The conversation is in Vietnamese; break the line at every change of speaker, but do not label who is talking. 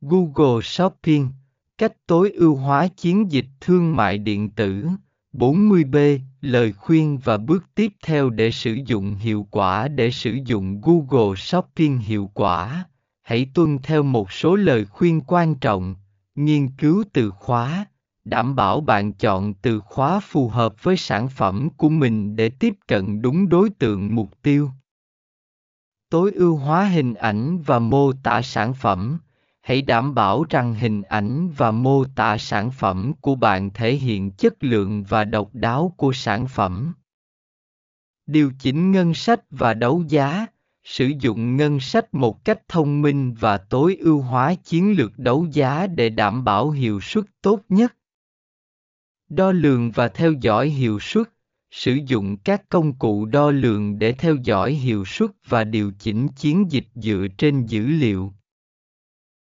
Google Shopping, cách tối ưu hóa chiến dịch thương mại điện tử. 40B, lời khuyên và bước tiếp theo để sử dụng hiệu quả để sử dụng Google Shopping hiệu quả. Hãy tuân theo một số lời khuyên quan trọng, nghiên cứu từ khóa, đảm bảo bạn chọn từ khóa phù hợp với sản phẩm của mình để tiếp cận đúng đối tượng mục tiêu. Tối ưu hóa hình ảnh và mô tả sản phẩm hãy đảm bảo rằng hình ảnh và mô tả sản phẩm của bạn thể hiện chất lượng và độc đáo của sản phẩm. Điều chỉnh ngân sách và đấu giá. Sử dụng ngân sách một cách thông minh và tối ưu hóa chiến lược đấu giá để đảm bảo hiệu suất tốt nhất. Đo lường và theo dõi hiệu suất. Sử dụng các công cụ đo lường để theo dõi hiệu suất và điều chỉnh chiến dịch dựa trên dữ liệu.